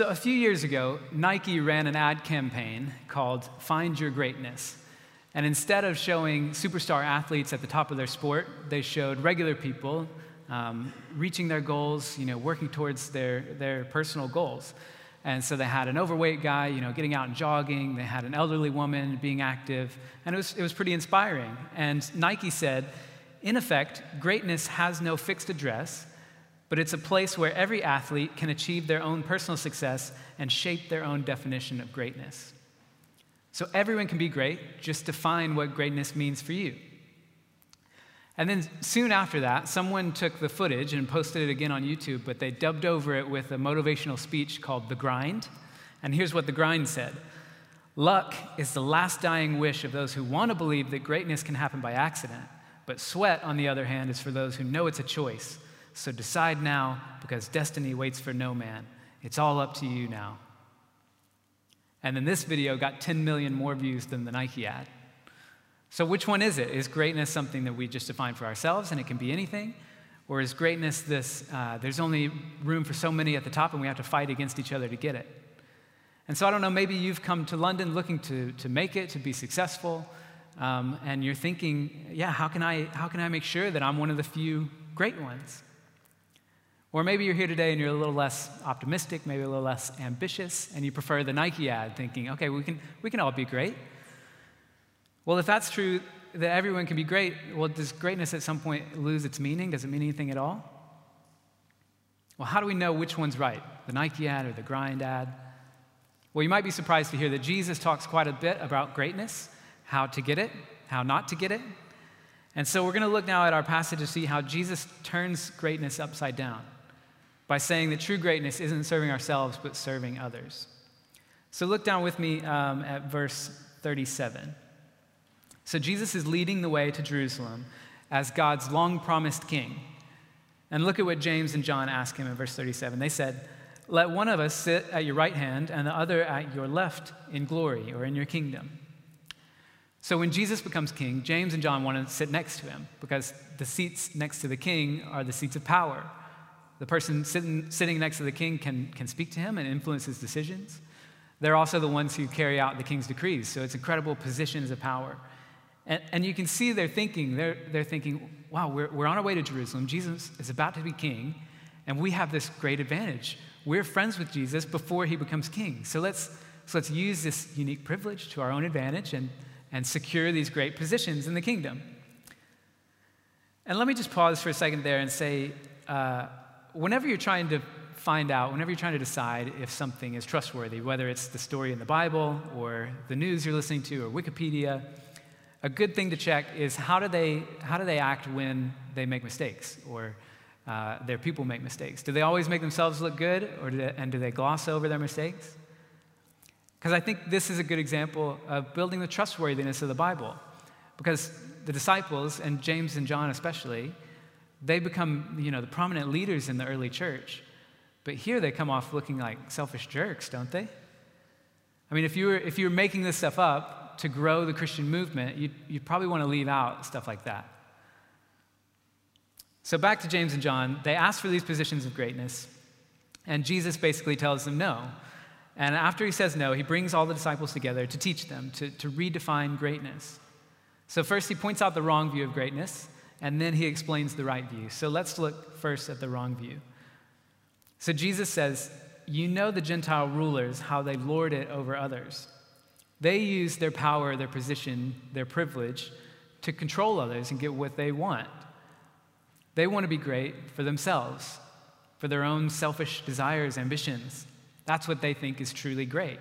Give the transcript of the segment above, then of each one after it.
So, a few years ago, Nike ran an ad campaign called Find Your Greatness. And instead of showing superstar athletes at the top of their sport, they showed regular people um, reaching their goals, you know, working towards their, their personal goals. And so they had an overweight guy, you know, getting out and jogging. They had an elderly woman being active. And it was, it was pretty inspiring. And Nike said, in effect, greatness has no fixed address but it's a place where every athlete can achieve their own personal success and shape their own definition of greatness. So everyone can be great, just define what greatness means for you. And then soon after that, someone took the footage and posted it again on YouTube, but they dubbed over it with a motivational speech called The Grind. And here's what The Grind said Luck is the last dying wish of those who want to believe that greatness can happen by accident, but sweat, on the other hand, is for those who know it's a choice so decide now because destiny waits for no man. It's all up to you now. And then this video got 10 million more views than the Nike ad. So, which one is it? Is greatness something that we just define for ourselves and it can be anything? Or is greatness this, uh, there's only room for so many at the top and we have to fight against each other to get it? And so, I don't know, maybe you've come to London looking to, to make it, to be successful, um, and you're thinking, yeah, how can, I, how can I make sure that I'm one of the few great ones? Or maybe you're here today and you're a little less optimistic, maybe a little less ambitious, and you prefer the Nike ad, thinking, okay, we can, we can all be great. Well, if that's true, that everyone can be great, well, does greatness at some point lose its meaning? Does it mean anything at all? Well, how do we know which one's right, the Nike ad or the grind ad? Well, you might be surprised to hear that Jesus talks quite a bit about greatness, how to get it, how not to get it. And so we're going to look now at our passage to see how Jesus turns greatness upside down by saying that true greatness isn't serving ourselves, but serving others. So look down with me um, at verse 37. So Jesus is leading the way to Jerusalem as God's long promised king. And look at what James and John ask him in verse 37. They said, Let one of us sit at your right hand and the other at your left in glory or in your kingdom. So when Jesus becomes king, James and John want to sit next to him because the seats next to the king are the seats of power. The person sitting, sitting next to the king can, can speak to him and influence his decisions. They're also the ones who carry out the king's decrees, so it's incredible positions of power. And, and you can see their thinking. They're, they're thinking, wow, we're, we're on our way to Jerusalem. Jesus is about to be king, and we have this great advantage. We're friends with Jesus before he becomes king. So let's, so let's use this unique privilege to our own advantage and, and secure these great positions in the kingdom. And let me just pause for a second there and say, uh, whenever you're trying to find out, whenever you're trying to decide if something is trustworthy, whether it's the story in the Bible or the news you're listening to or Wikipedia, a good thing to check is how do they, how do they act when they make mistakes or uh, their people make mistakes? Do they always make themselves look good or do they, and do they gloss over their mistakes? Because I think this is a good example of building the trustworthiness of the Bible. Because the disciples, and James and John especially, they become, you know, the prominent leaders in the early church. But here they come off looking like selfish jerks, don't they? I mean, if you were, if you were making this stuff up to grow the Christian movement, you'd, you'd probably want to leave out stuff like that. So back to James and John, they ask for these positions of greatness, and Jesus basically tells them no. And after he says no, he brings all the disciples together to teach them, to, to redefine greatness. So first, he points out the wrong view of greatness and then he explains the right view. So let's look first at the wrong view. So Jesus says, You know the Gentile rulers, how they lord it over others. They use their power, their position, their privilege to control others and get what they want. They want to be great for themselves, for their own selfish desires, ambitions. That's what they think is truly great.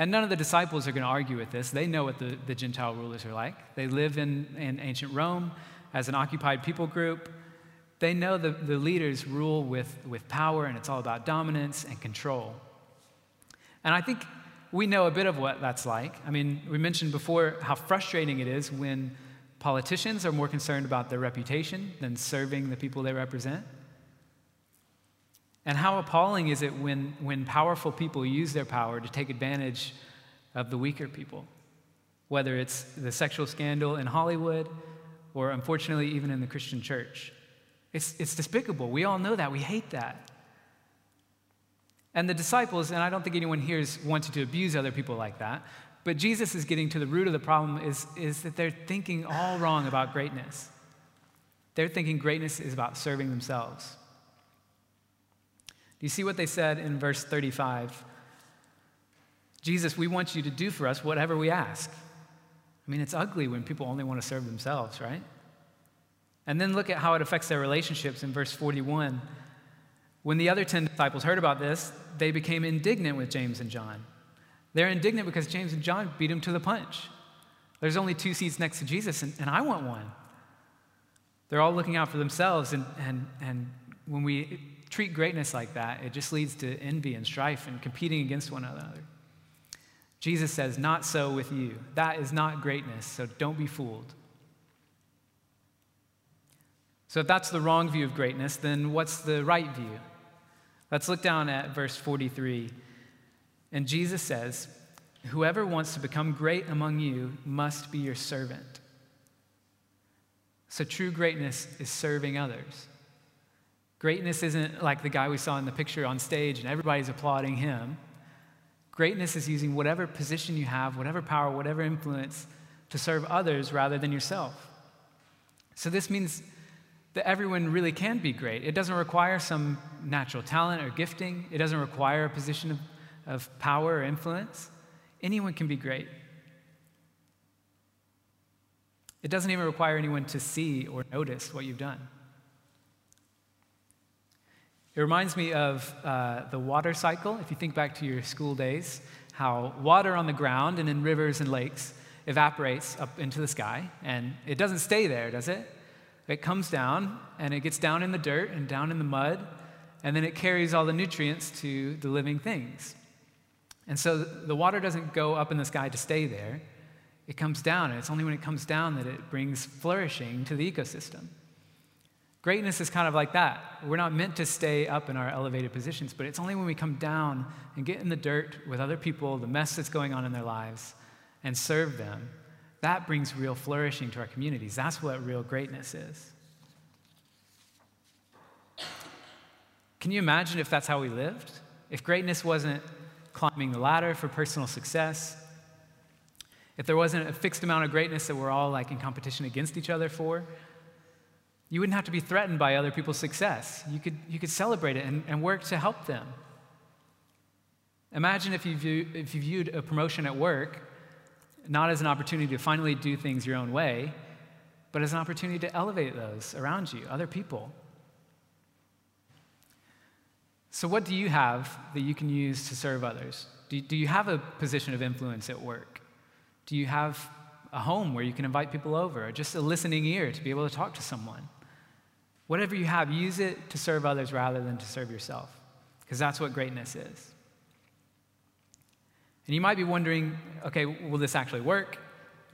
And none of the disciples are going to argue with this. They know what the, the Gentile rulers are like. They live in, in ancient Rome as an occupied people group. They know the, the leaders rule with, with power, and it's all about dominance and control. And I think we know a bit of what that's like. I mean, we mentioned before how frustrating it is when politicians are more concerned about their reputation than serving the people they represent. And how appalling is it when, when powerful people use their power to take advantage of the weaker people? Whether it's the sexual scandal in Hollywood or unfortunately even in the Christian church. It's, it's despicable. We all know that. We hate that. And the disciples, and I don't think anyone here is wanting to abuse other people like that, but Jesus is getting to the root of the problem is, is that they're thinking all wrong about greatness. They're thinking greatness is about serving themselves. Do you see what they said in verse 35? Jesus, we want you to do for us whatever we ask. I mean, it's ugly when people only want to serve themselves, right? And then look at how it affects their relationships in verse 41. When the other 10 disciples heard about this, they became indignant with James and John. They're indignant because James and John beat him to the punch. There's only two seats next to Jesus, and, and I want one. They're all looking out for themselves, and, and, and when we treat greatness like that, it just leads to envy and strife and competing against one another. Jesus says, Not so with you. That is not greatness, so don't be fooled. So, if that's the wrong view of greatness, then what's the right view? Let's look down at verse 43. And Jesus says, Whoever wants to become great among you must be your servant. So, true greatness is serving others. Greatness isn't like the guy we saw in the picture on stage and everybody's applauding him. Greatness is using whatever position you have, whatever power, whatever influence to serve others rather than yourself. So, this means that everyone really can be great. It doesn't require some natural talent or gifting, it doesn't require a position of, of power or influence. Anyone can be great. It doesn't even require anyone to see or notice what you've done. It reminds me of uh, the water cycle. If you think back to your school days, how water on the ground and in rivers and lakes evaporates up into the sky, and it doesn't stay there, does it? It comes down and it gets down in the dirt and down in the mud, and then it carries all the nutrients to the living things. And so the water doesn't go up in the sky to stay there. It comes down, and it's only when it comes down that it brings flourishing to the ecosystem. Greatness is kind of like that. We're not meant to stay up in our elevated positions, but it's only when we come down and get in the dirt with other people, the mess that's going on in their lives, and serve them that brings real flourishing to our communities. That's what real greatness is. Can you imagine if that's how we lived? If greatness wasn't climbing the ladder for personal success, if there wasn't a fixed amount of greatness that we're all like in competition against each other for, you wouldn't have to be threatened by other people's success. You could, you could celebrate it and, and work to help them. Imagine if you, view, if you viewed a promotion at work not as an opportunity to finally do things your own way, but as an opportunity to elevate those around you, other people. So, what do you have that you can use to serve others? Do, do you have a position of influence at work? Do you have a home where you can invite people over, or just a listening ear to be able to talk to someone? Whatever you have, use it to serve others rather than to serve yourself, because that's what greatness is. And you might be wondering okay, will this actually work?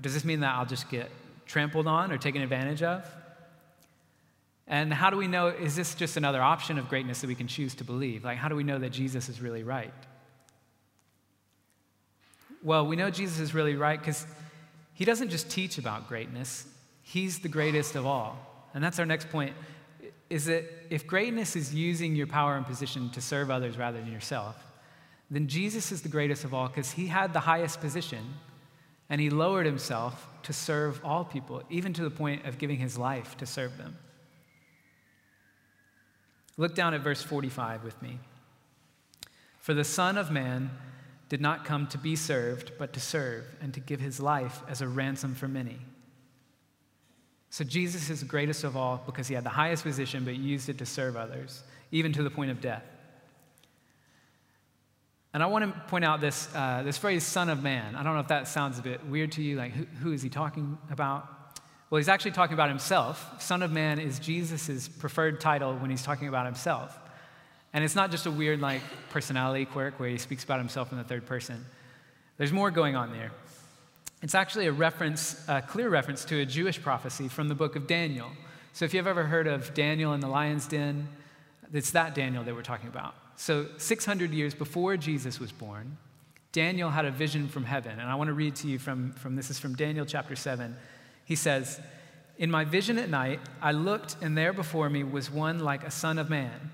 Does this mean that I'll just get trampled on or taken advantage of? And how do we know, is this just another option of greatness that we can choose to believe? Like, how do we know that Jesus is really right? Well, we know Jesus is really right because he doesn't just teach about greatness, he's the greatest of all. And that's our next point is that if greatness is using your power and position to serve others rather than yourself, then Jesus is the greatest of all because he had the highest position and he lowered himself to serve all people, even to the point of giving his life to serve them. Look down at verse 45 with me. For the Son of Man did not come to be served, but to serve and to give his life as a ransom for many. So Jesus is greatest of all because he had the highest position, but used it to serve others, even to the point of death. And I want to point out this, uh, this phrase, Son of Man. I don't know if that sounds a bit weird to you. Like, who, who is he talking about? Well, he's actually talking about himself. Son of Man is Jesus' preferred title when he's talking about himself. And it's not just a weird, like, personality quirk where he speaks about himself in the third person. There's more going on there. It's actually a reference, a clear reference to a Jewish prophecy from the book of Daniel. So if you've ever heard of Daniel in the lion's den, it's that Daniel that we're talking about. So, 600 years before Jesus was born, Daniel had a vision from heaven. And I want to read to you from, from this is from Daniel chapter 7. He says, In my vision at night, I looked, and there before me was one like a son of man,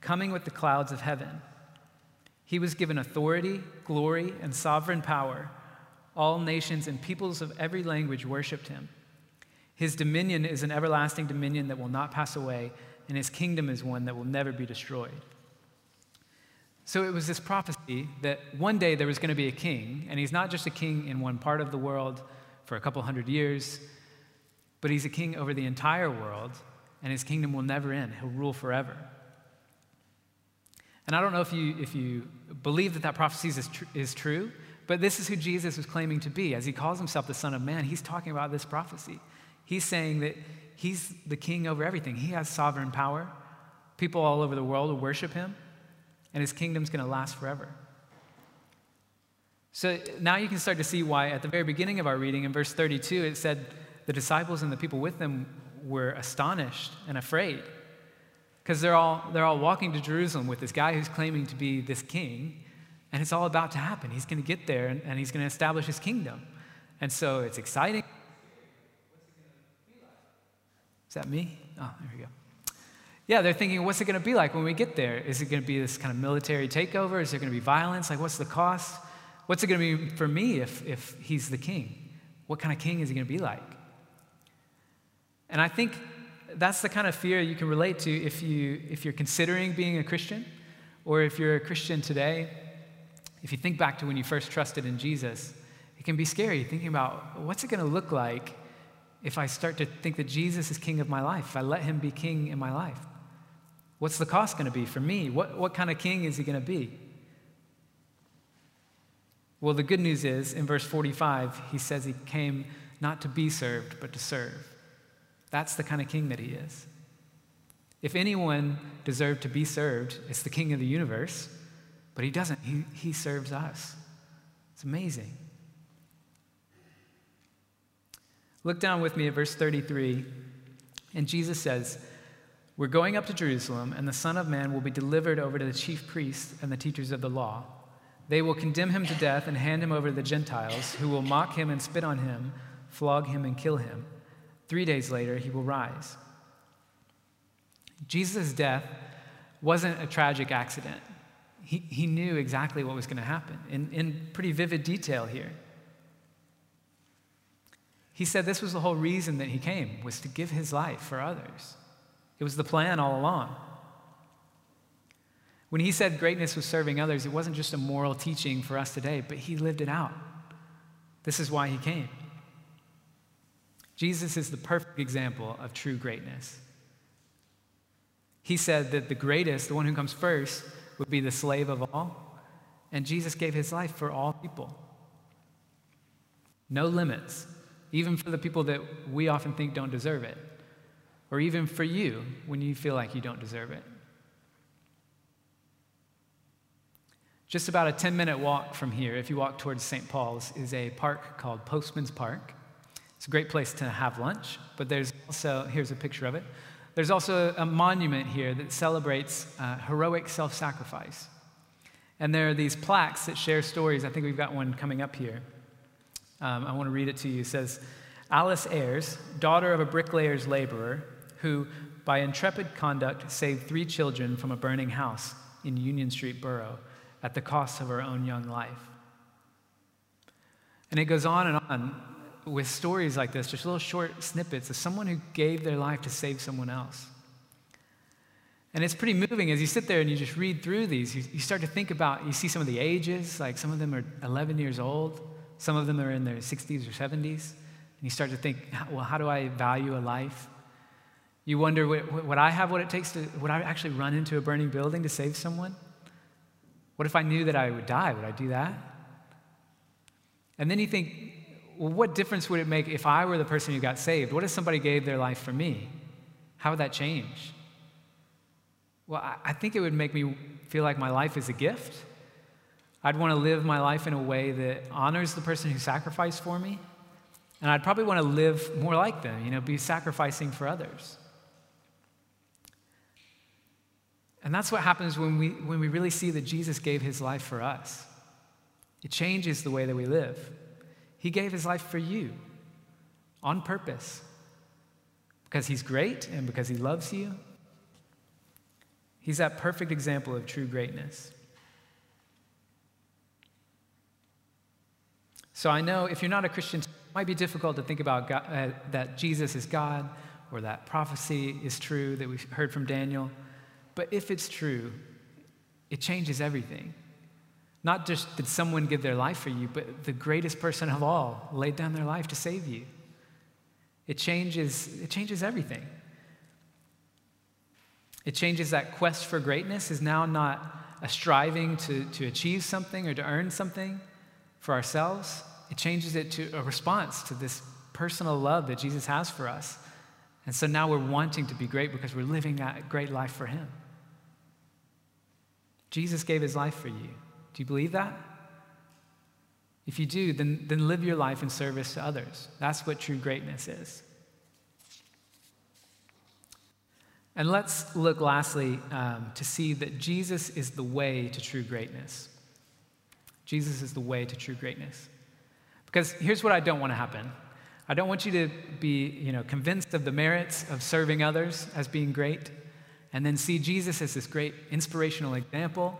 coming with the clouds of heaven. He was given authority, glory, and sovereign power. All nations and peoples of every language worshiped him. His dominion is an everlasting dominion that will not pass away, and his kingdom is one that will never be destroyed. So it was this prophecy that one day there was going to be a king, and he's not just a king in one part of the world for a couple hundred years, but he's a king over the entire world, and his kingdom will never end. He'll rule forever. And I don't know if you, if you believe that that prophecy is, tr- is true, but this is who Jesus was claiming to be. As he calls himself the Son of Man, he's talking about this prophecy. He's saying that he's the king over everything, he has sovereign power. People all over the world will worship him, and his kingdom's going to last forever. So now you can start to see why, at the very beginning of our reading, in verse 32, it said the disciples and the people with them were astonished and afraid because they're all, they're all walking to Jerusalem with this guy who's claiming to be this king, and it's all about to happen. He's going to get there and, and he's going to establish his kingdom. And so it's exciting. Is that me? Oh, there we go. Yeah, they're thinking, what's it going to be like when we get there? Is it going to be this kind of military takeover? Is there going to be violence? Like, what's the cost? What's it going to be for me if, if he's the king? What kind of king is he going to be like? And I think that's the kind of fear you can relate to if, you, if you're considering being a Christian or if you're a Christian today. If you think back to when you first trusted in Jesus, it can be scary thinking about what's it going to look like if I start to think that Jesus is king of my life, if I let him be king in my life. What's the cost going to be for me? What, what kind of king is he going to be? Well, the good news is in verse 45, he says he came not to be served, but to serve. That's the kind of king that he is. If anyone deserved to be served, it's the king of the universe, but he doesn't. He, he serves us. It's amazing. Look down with me at verse 33, and Jesus says, We're going up to Jerusalem, and the Son of Man will be delivered over to the chief priests and the teachers of the law. They will condemn him to death and hand him over to the Gentiles, who will mock him and spit on him, flog him and kill him. Three days later, he will rise. Jesus' death wasn't a tragic accident. He, he knew exactly what was going to happen in, in pretty vivid detail here. He said this was the whole reason that he came, was to give his life for others. It was the plan all along. When he said greatness was serving others, it wasn't just a moral teaching for us today, but he lived it out. This is why he came. Jesus is the perfect example of true greatness. He said that the greatest, the one who comes first, would be the slave of all, and Jesus gave his life for all people. No limits, even for the people that we often think don't deserve it, or even for you when you feel like you don't deserve it. Just about a 10 minute walk from here, if you walk towards St. Paul's, is a park called Postman's Park. It's a great place to have lunch, but there's also, here's a picture of it. There's also a monument here that celebrates uh, heroic self sacrifice. And there are these plaques that share stories. I think we've got one coming up here. Um, I want to read it to you. It says Alice Ayres, daughter of a bricklayer's laborer, who, by intrepid conduct, saved three children from a burning house in Union Street Borough at the cost of her own young life. And it goes on and on with stories like this, just little short snippets of someone who gave their life to save someone else. And it's pretty moving as you sit there and you just read through these. You, you, start to think about, you see some of the ages, like some of them are 11 years old, some of them are in their 60s or 70s. And you start to think, well, how do I value a life? You wonder, would I have what it takes to, would I actually run into a burning building to save someone? What if I knew that I would die? Would I do that? And then you think, well, what difference would it make if I were the person who got saved? What if somebody gave their life for me? How would that change? Well, I think it would make me feel like my life is a gift. I'd want to live my life in a way that honors the person who sacrificed for me. And I'd probably want to live more like them, you know, be sacrificing for others. And that's what happens when we, when we really see that Jesus gave his life for us. It changes the way that we live. He gave his life for you on purpose because he's great and because he loves you. He's that perfect example of true greatness. So I know if you're not a Christian, it might be difficult to think about God, uh, that Jesus is God or that prophecy is true that we heard from Daniel. But if it's true, it changes everything. Not just did someone give their life for you, but the greatest person of all laid down their life to save you. It changes, it changes everything. It changes that quest for greatness is now not a striving to, to achieve something or to earn something for ourselves. It changes it to a response to this personal love that Jesus has for us. And so now we're wanting to be great because we're living that great life for Him. Jesus gave His life for you. Do you believe that? If you do, then, then live your life in service to others. That's what true greatness is. And let's look lastly um, to see that Jesus is the way to true greatness. Jesus is the way to true greatness. Because here's what I don't want to happen I don't want you to be you know, convinced of the merits of serving others as being great, and then see Jesus as this great inspirational example,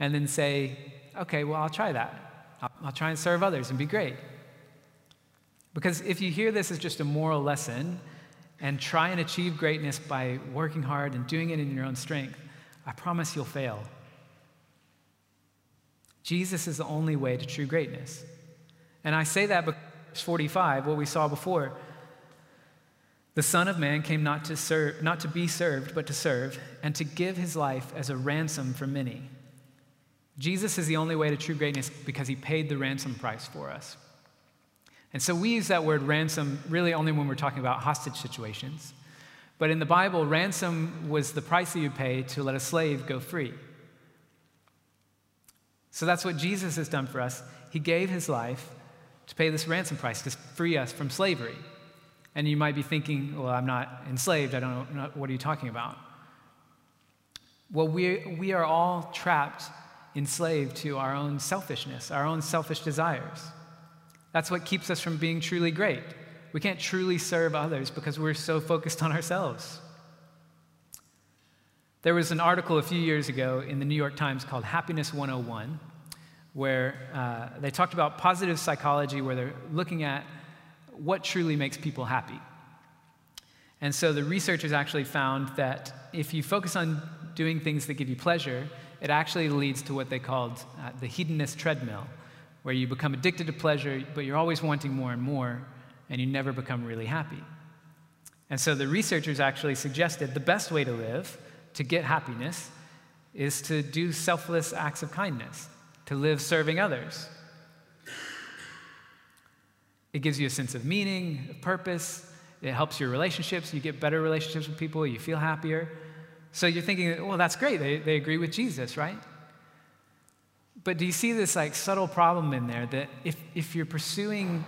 and then say, okay, well, I'll try that. I'll, I'll try and serve others and be great. Because if you hear this as just a moral lesson and try and achieve greatness by working hard and doing it in your own strength, I promise you'll fail. Jesus is the only way to true greatness. And I say that because 45, what we saw before, the Son of Man came not to, serve, not to be served, but to serve, and to give his life as a ransom for many. Jesus is the only way to true greatness because he paid the ransom price for us. And so we use that word ransom really only when we're talking about hostage situations. But in the Bible, ransom was the price that you pay to let a slave go free. So that's what Jesus has done for us. He gave his life to pay this ransom price to free us from slavery. And you might be thinking, well, I'm not enslaved. I don't know. What are you talking about? Well, we, we are all trapped enslaved to our own selfishness, our own selfish desires. That's what keeps us from being truly great. We can't truly serve others because we're so focused on ourselves. There was an article a few years ago in the New York Times called Happiness 101, where uh, they talked about positive psychology, where they're looking at what truly makes people happy. And so the researchers actually found that if you focus on doing things that give you pleasure, it actually leads to what they called uh, the hedonist treadmill, where you become addicted to pleasure, but you're always wanting more and more, and you never become really happy. And so the researchers actually suggested the best way to live, to get happiness, is to do selfless acts of kindness, to live serving others. It gives you a sense of meaning, of purpose. It helps your relationships. You get better relationships with people. You feel happier. So you're thinking, well, that's great. They, they agree with Jesus, right? But do you see this like subtle problem in there that if, if you're pursuing,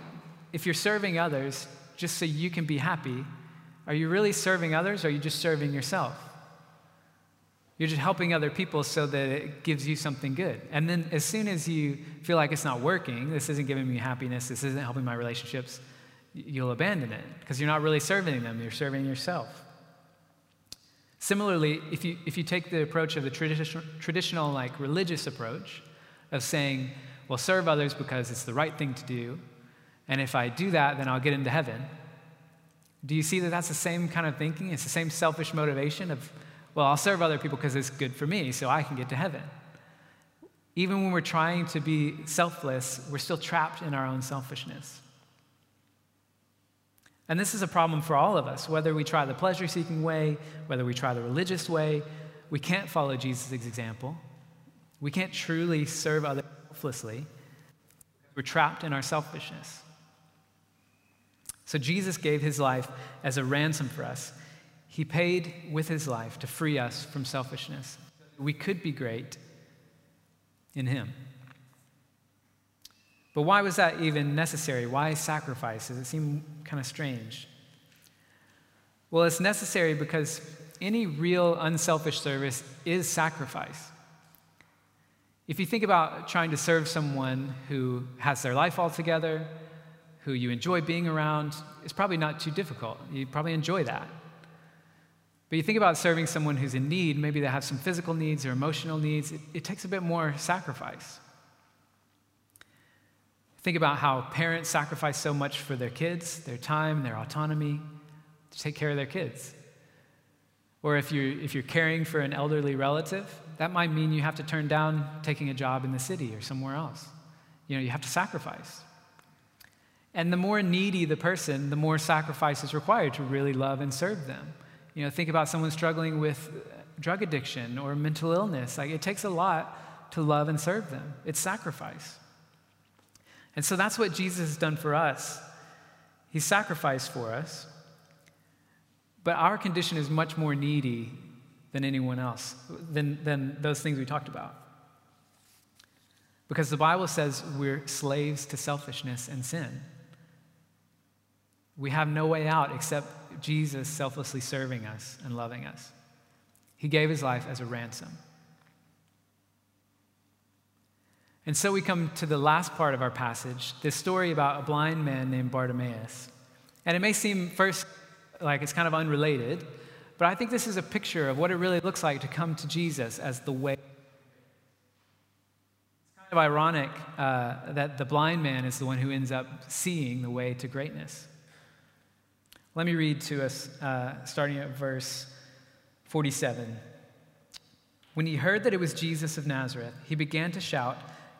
if you're serving others just so you can be happy, are you really serving others or are you just serving yourself? You're just helping other people so that it gives you something good. And then as soon as you feel like it's not working, this isn't giving me happiness, this isn't helping my relationships, you'll abandon it because you're not really serving them, you're serving yourself. Similarly, if you, if you take the approach of the traditional, traditional, like religious approach of saying, well, serve others because it's the right thing to do, and if I do that, then I'll get into heaven. Do you see that that's the same kind of thinking? It's the same selfish motivation of, well, I'll serve other people because it's good for me, so I can get to heaven. Even when we're trying to be selfless, we're still trapped in our own selfishness. And this is a problem for all of us, whether we try the pleasure seeking way, whether we try the religious way, we can't follow Jesus' example. We can't truly serve others selflessly. We're trapped in our selfishness. So Jesus gave his life as a ransom for us. He paid with his life to free us from selfishness. We could be great in him. But why was that even necessary? Why sacrifice? Does it seem kind of strange? Well, it's necessary because any real unselfish service is sacrifice. If you think about trying to serve someone who has their life all together, who you enjoy being around, it's probably not too difficult. You probably enjoy that. But you think about serving someone who's in need, maybe they have some physical needs or emotional needs, it, it takes a bit more sacrifice. Think about how parents sacrifice so much for their kids, their time, their autonomy to take care of their kids. Or if you're, if you're caring for an elderly relative, that might mean you have to turn down taking a job in the city or somewhere else. You know, you have to sacrifice. And the more needy the person, the more sacrifice is required to really love and serve them. You know, think about someone struggling with drug addiction or mental illness. Like, it takes a lot to love and serve them, it's sacrifice. And so that's what Jesus has done for us. He sacrificed for us. But our condition is much more needy than anyone else, than, than those things we talked about. Because the Bible says we're slaves to selfishness and sin. We have no way out except Jesus selflessly serving us and loving us. He gave his life as a ransom. And so we come to the last part of our passage, this story about a blind man named Bartimaeus. And it may seem first like it's kind of unrelated, but I think this is a picture of what it really looks like to come to Jesus as the way. It's kind of ironic uh, that the blind man is the one who ends up seeing the way to greatness. Let me read to us, uh, starting at verse 47. When he heard that it was Jesus of Nazareth, he began to shout,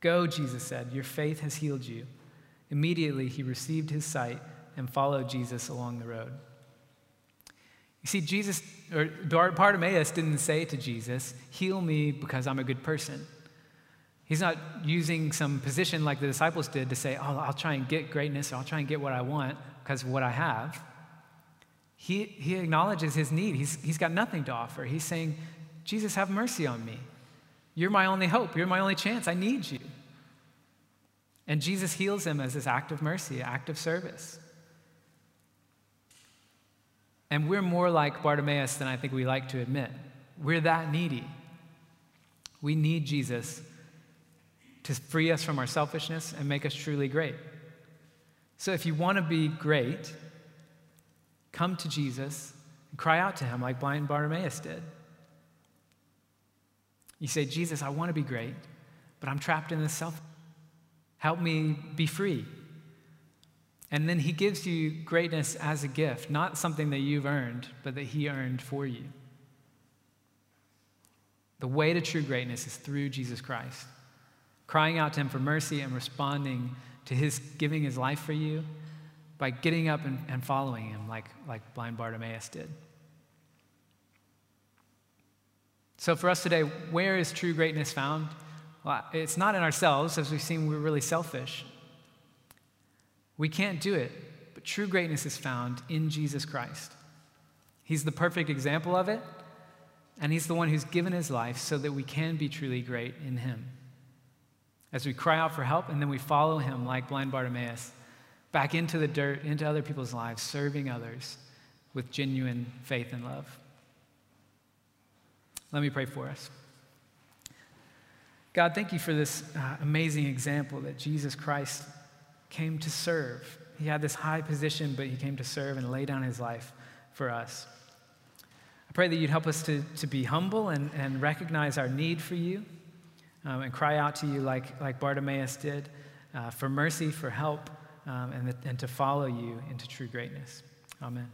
Go, Jesus said, your faith has healed you. Immediately he received his sight and followed Jesus along the road. You see, Jesus, or Bartimaeus didn't say to Jesus, Heal me because I'm a good person. He's not using some position like the disciples did to say, Oh, I'll try and get greatness, or I'll try and get what I want because of what I have. He, he acknowledges his need. He's, he's got nothing to offer. He's saying, Jesus, have mercy on me. You're my only hope. You're my only chance. I need you. And Jesus heals him as his act of mercy, act of service. And we're more like Bartimaeus than I think we like to admit. We're that needy. We need Jesus to free us from our selfishness and make us truly great. So if you want to be great, come to Jesus and cry out to him like blind Bartimaeus did. You say, Jesus, I want to be great, but I'm trapped in this self. Help me be free. And then he gives you greatness as a gift, not something that you've earned, but that he earned for you. The way to true greatness is through Jesus Christ. Crying out to him for mercy and responding to his giving his life for you by getting up and, and following him like, like blind Bartimaeus did. So, for us today, where is true greatness found? Well, it's not in ourselves, as we've seen, we're really selfish. We can't do it, but true greatness is found in Jesus Christ. He's the perfect example of it, and He's the one who's given His life so that we can be truly great in Him. As we cry out for help, and then we follow Him like blind Bartimaeus back into the dirt, into other people's lives, serving others with genuine faith and love. Let me pray for us. God, thank you for this uh, amazing example that Jesus Christ came to serve. He had this high position, but he came to serve and lay down his life for us. I pray that you'd help us to, to be humble and, and recognize our need for you um, and cry out to you like, like Bartimaeus did uh, for mercy, for help, um, and, the, and to follow you into true greatness. Amen.